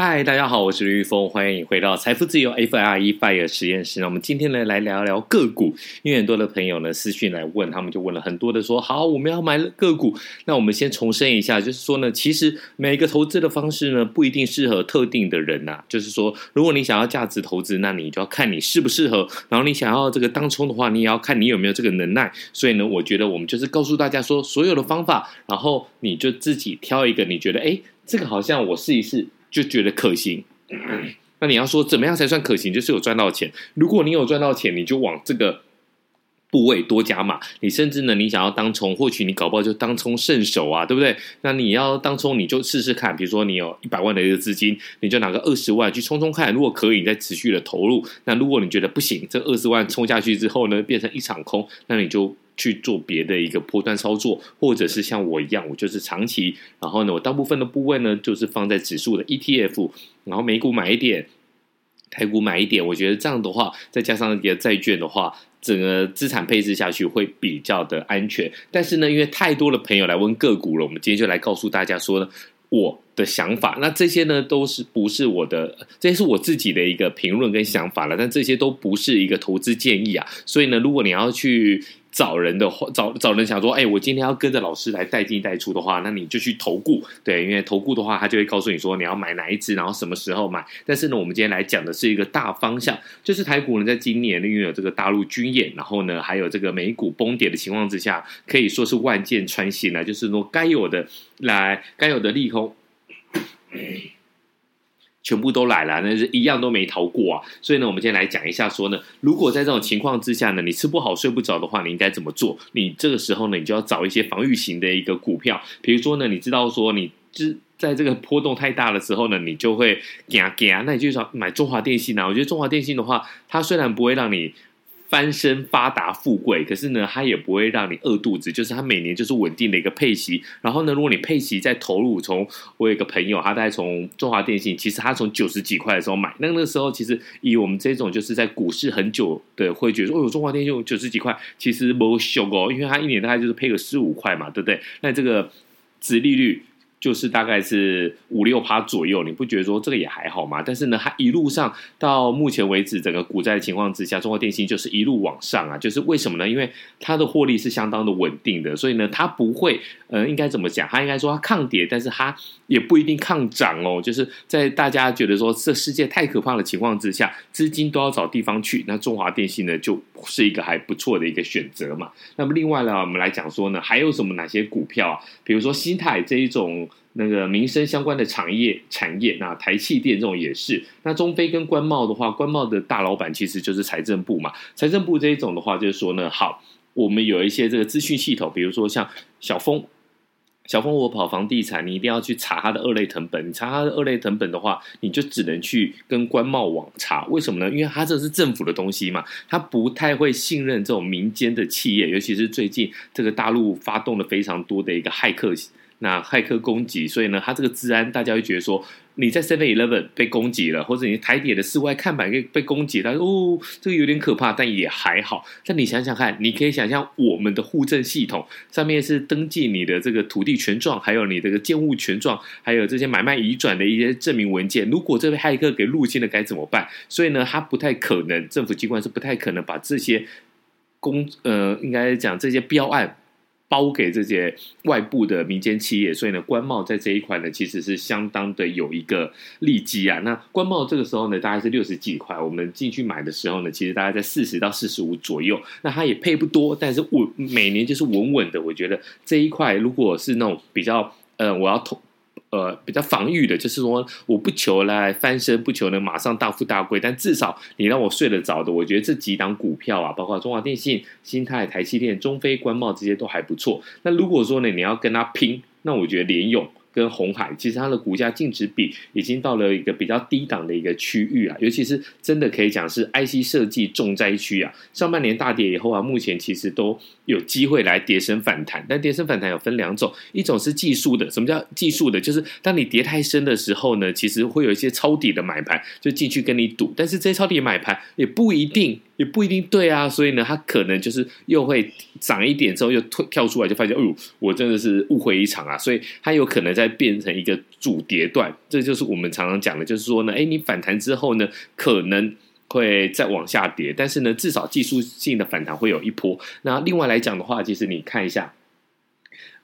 嗨，大家好，我是林玉峰，欢迎回到财富自由 FIRE FIRE 实验室。那我们今天呢，来聊聊个股，因为很多的朋友呢私讯来问，他们就问了很多的说，好，我们要买个股。那我们先重申一下，就是说呢，其实每个投资的方式呢，不一定适合特定的人呐、啊。就是说，如果你想要价值投资，那你就要看你适不适合；然后你想要这个当冲的话，你也要看你有没有这个能耐。所以呢，我觉得我们就是告诉大家说，所有的方法，然后你就自己挑一个你觉得，哎，这个好像我试一试。就觉得可行，那你要说怎么样才算可行？就是有赚到钱。如果你有赚到钱，你就往这个部位多加码。你甚至呢，你想要当冲，或许你搞不好就当冲圣手啊，对不对？那你要当冲，你就试试看。比如说你有一百万的一个资金，你就拿个二十万去冲冲看。如果可以，你再持续的投入。那如果你觉得不行，这二十万冲下去之后呢，变成一场空，那你就。去做别的一个波段操作，或者是像我一样，我就是长期。然后呢，我大部分的部位呢，就是放在指数的 ETF，然后美股买一点，台股买一点。我觉得这样的话，再加上一个债券的话，整个资产配置下去会比较的安全。但是呢，因为太多的朋友来问个股了，我们今天就来告诉大家说呢，我的想法。那这些呢，都是不是我的，这些是我自己的一个评论跟想法了。但这些都不是一个投资建议啊。所以呢，如果你要去。找人的话，找找人想说，哎，我今天要跟着老师来带进带出的话，那你就去投顾，对，因为投顾的话，他就会告诉你说你要买哪一支，然后什么时候买。但是呢，我们今天来讲的是一个大方向，就是台股呢，在今年因为有这个大陆军演，然后呢，还有这个美股崩跌的情况之下，可以说是万箭穿心了，就是说该有的来，该有的利空。全部都来了，那是一样都没逃过啊！所以呢，我们今天来讲一下，说呢，如果在这种情况之下呢，你吃不好睡不着的话，你应该怎么做？你这个时候呢，你就要找一些防御型的一个股票，比如说呢，你知道说你之在这个波动太大的时候呢，你就会给啊给啊，那你就想买中华电信啊。我觉得中华电信的话，它虽然不会让你。翻身发达富贵，可是呢，它也不会让你饿肚子，就是它每年就是稳定的一个配息。然后呢，如果你配息再投入，从我有一个朋友，他大概从中华电信，其实他从九十几块的时候买，那个时候其实以我们这种就是在股市很久的会觉得说，哦，中华电信九十几块，其实不秀哦，因为它一年大概就是配个十五块嘛，对不对？那这个殖利率。就是大概是五六趴左右，你不觉得说这个也还好吗？但是呢，它一路上到目前为止，整个股债情况之下，中国电信就是一路往上啊。就是为什么呢？因为它的获利是相当的稳定的，所以呢，它不会，呃，应该怎么讲？它应该说它抗跌，但是它也不一定抗涨哦。就是在大家觉得说这世界太可怕的情况之下，资金都要找地方去，那中华电信呢，就是一个还不错的一个选择嘛。那么另外呢，我们来讲说呢，还有什么哪些股票啊？比如说新泰这一种。那个民生相关的产业产业，那台气电这种也是。那中非跟关贸的话，关贸的大老板其实就是财政部嘛。财政部这一种的话，就是说呢，好，我们有一些这个资讯系统，比如说像小峰，小峰我跑房地产，你一定要去查他的二类成本。你查他的二类成本的话，你就只能去跟关贸网查。为什么呢？因为它这是政府的东西嘛，它不太会信任这种民间的企业，尤其是最近这个大陆发动了非常多的一个骇客。那骇客攻击，所以呢，它这个治安，大家会觉得说，你在 Seven Eleven 被攻击了，或者你台铁的室外看板被被攻击，他说哦，这个有点可怕，但也还好。但你想想看，你可以想象我们的户政系统上面是登记你的这个土地权状，还有你这个建物权状，还有这些买卖移转的一些证明文件。如果这位骇客给入侵了，该怎么办？所以呢，他不太可能，政府机关是不太可能把这些公呃，应该讲这些标案。包给这些外部的民间企业，所以呢，官贸在这一块呢，其实是相当的有一个利基啊。那官贸这个时候呢，大概是六十几块，我们进去买的时候呢，其实大概在四十到四十五左右。那它也配不多，但是稳每年就是稳稳的。我觉得这一块如果是那种比较，呃，我要投。呃，比较防御的，就是说，我不求来翻身，不求能马上大富大贵，但至少你让我睡得着的，我觉得这几档股票啊，包括中华电信、新泰、台积电、中非、官贸这些都还不错。那如果说呢，你要跟他拼，那我觉得联咏跟红海，其实它的股价净值比已经到了一个比较低档的一个区域啊，尤其是真的可以讲是 IC 设计重灾区啊。上半年大跌以后啊，目前其实都有机会来跌升反弹，但跌升反弹有分两种，一种是技术的，什么叫技术的？就是当你跌太深的时候呢，其实会有一些抄底的买盘就进去跟你赌，但是这些抄底买盘也不一定。也不一定对啊，所以呢，它可能就是又会涨一点之后又退跳出来，就发现，哦呦，我真的是误会一场啊！所以它有可能在变成一个主跌段，这就是我们常常讲的，就是说呢，哎，你反弹之后呢，可能会再往下跌，但是呢，至少技术性的反弹会有一波。那另外来讲的话，其实你看一下。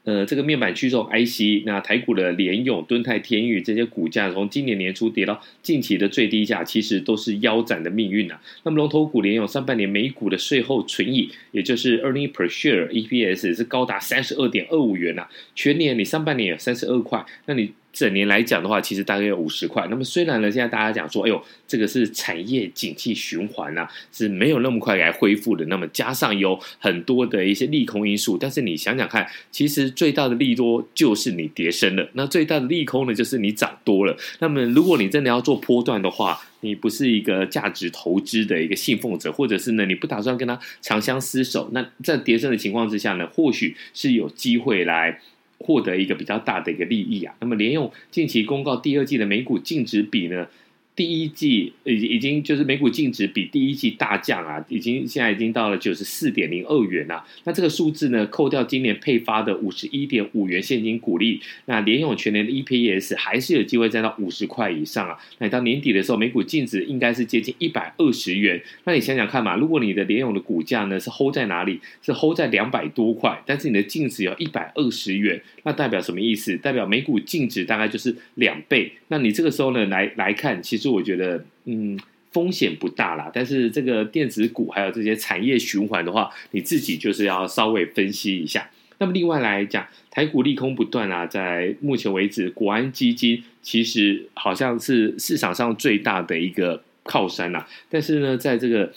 呃，这个面板驱动 IC，那台股的联咏、敦泰、天宇这些股价，从今年年初跌到近期的最低价，其实都是腰斩的命运呐、那么龙头股联咏上半年每股的税后存益，也就是 earning per share EPS 是高达三十二点二五元呐、全年你上半年有三十二块，那你。整年来讲的话，其实大概有五十块。那么虽然呢，现在大家讲说，哎呦，这个是产业景气循环啊，是没有那么快来恢复的。那么加上有很多的一些利空因素，但是你想想看，其实最大的利多就是你跌深了，那最大的利空呢，就是你涨多了。那么如果你真的要做波段的话，你不是一个价值投资的一个信奉者，或者是呢，你不打算跟他长相厮守，那在跌升的情况之下呢，或许是有机会来。获得一个比较大的一个利益啊，那么联用近期公告第二季的每股净值比呢？第一季已已经就是每股净值比第一季大降啊，已经现在已经到了九十四点零二元啊。那这个数字呢，扣掉今年配发的五十一点五元现金股利，那联咏全年的 EPS 还是有机会站到五十块以上啊。那到年底的时候，每股净值应该是接近一百二十元。那你想想看嘛，如果你的联咏的股价呢是 hold 在哪里？是 hold 在两百多块，但是你的净值有一百二十元，那代表什么意思？代表每股净值大概就是两倍。那你这个时候呢，来来看，其实。是我觉得，嗯，风险不大啦。但是这个电子股还有这些产业循环的话，你自己就是要稍微分析一下。那么另外来讲，台股利空不断啊，在目前为止，国安基金其实好像是市场上最大的一个靠山呐。但是呢，在这个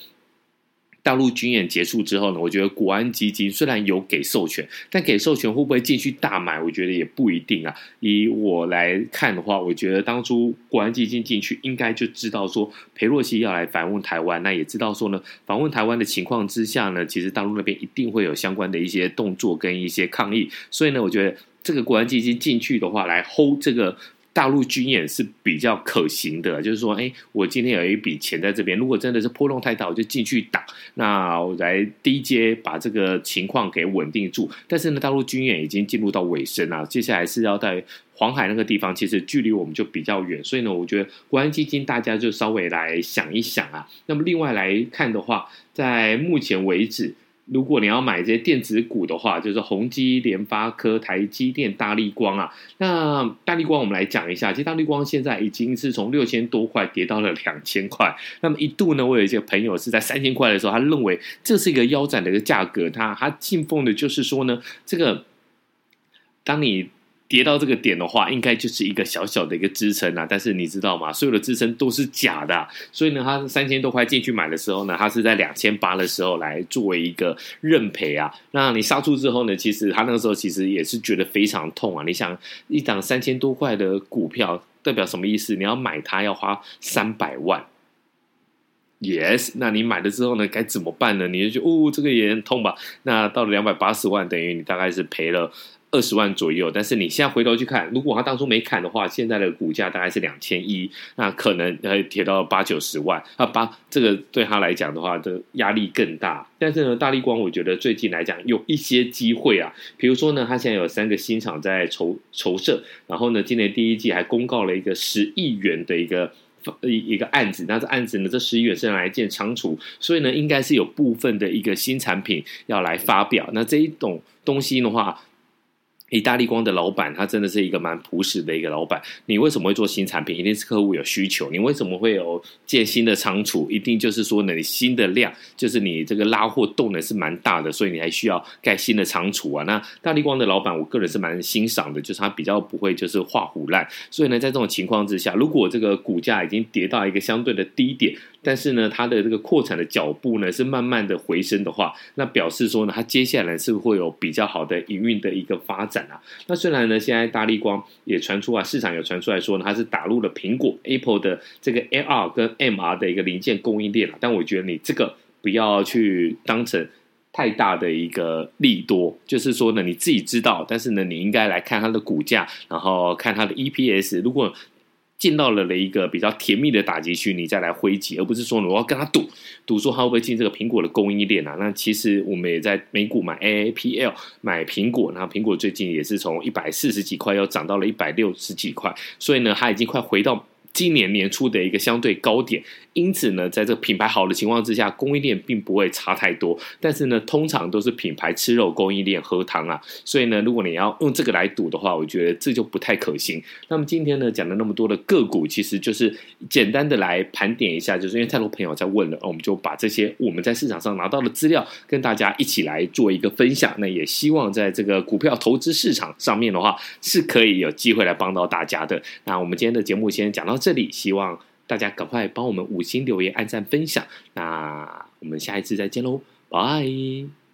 大陆军演结束之后呢，我觉得国安基金虽然有给授权，但给授权会不会进去大买，我觉得也不一定啊。以我来看的话，我觉得当初国安基金进去，应该就知道说裴洛西要来访问台湾，那也知道说呢，访问台湾的情况之下呢，其实大陆那边一定会有相关的一些动作跟一些抗议，所以呢，我觉得这个国安基金进去的话，来 hold 这个。大陆军演是比较可行的，就是说，哎，我今天有一笔钱在这边，如果真的是波动太大，我就进去打，那我来低阶把这个情况给稳定住。但是呢，大陆军演已经进入到尾声了，接下来是要在黄海那个地方，其实距离我们就比较远，所以呢，我觉得国安基金大家就稍微来想一想啊。那么另外来看的话，在目前为止。如果你要买这些电子股的话，就是宏基、联发科、台积电、大立光啊。那大立光我们来讲一下，其实大立光现在已经是从六千多块跌到了两千块。那么一度呢，我有一些朋友是在三千块的时候，他认为这是一个腰斩的一个价格，他他信奉的就是说呢，这个当你。跌到这个点的话，应该就是一个小小的一个支撑啊。但是你知道吗？所有的支撑都是假的。所以呢，他三千多块进去买的时候呢，他是在两千八的时候来作为一个认赔啊。那你杀出之后呢，其实他那个时候其实也是觉得非常痛啊。你想，一档三千多块的股票代表什么意思？你要买它要花三百万。Yes，那你买了之后呢，该怎么办呢？你就觉得哦，这个也很痛吧？那到了两百八十万，等于你大概是赔了。二十万左右，但是你现在回头去看，如果他当初没砍的话，现在的股价大概是两千一，那可能呃跌到八九十万啊，八这个对他来讲的话，的压力更大。但是呢，大立光我觉得最近来讲有一些机会啊，比如说呢，他现在有三个新厂在筹筹设，然后呢，今年第一季还公告了一个十亿元的一个一一个案子，那这案子呢，这十亿元是来建仓储，所以呢，应该是有部分的一个新产品要来发表。那这一种东西的话。意大立光的老板，他真的是一个蛮朴实的一个老板。你为什么会做新产品？一定是客户有需求。你为什么会有建新的仓储？一定就是说呢，你新的量就是你这个拉货动能是蛮大的，所以你还需要盖新的仓储啊。那大立光的老板，我个人是蛮欣赏的，就是他比较不会就是画虎烂。所以呢，在这种情况之下，如果这个股价已经跌到一个相对的低点，但是呢，它的这个扩产的脚步呢是慢慢的回升的话，那表示说呢，它接下来是会有比较好的营运的一个发展。那虽然呢，现在大立光也传出啊，市场有传出来说呢，它是打入了苹果 Apple 的这个 AR 跟 MR 的一个零件供应链了，但我觉得你这个不要去当成太大的一个利多，就是说呢，你自己知道，但是呢，你应该来看它的股价，然后看它的 EPS，如果。进到了了一个比较甜蜜的打击区，你再来挥击，而不是说我要跟他赌，赌说他会不会进这个苹果的供应链啊？那其实我们也在美股买 AAPL 买苹果，那苹果最近也是从一百四十几块又涨到了一百六十几块，所以呢，它已经快回到今年年初的一个相对高点。因此呢，在这个品牌好的情况之下，供应链并不会差太多。但是呢，通常都是品牌吃肉，供应链喝汤啊。所以呢，如果你要用这个来赌的话，我觉得这就不太可行。那么今天呢，讲了那么多的个股，其实就是简单的来盘点一下，就是因为太多朋友在问了，我们就把这些我们在市场上拿到的资料跟大家一起来做一个分享。那也希望在这个股票投资市场上面的话，是可以有机会来帮到大家的。那我们今天的节目先讲到这这里，希望。大家赶快帮我们五星留言、按赞、分享，那我们下一次再见喽，拜。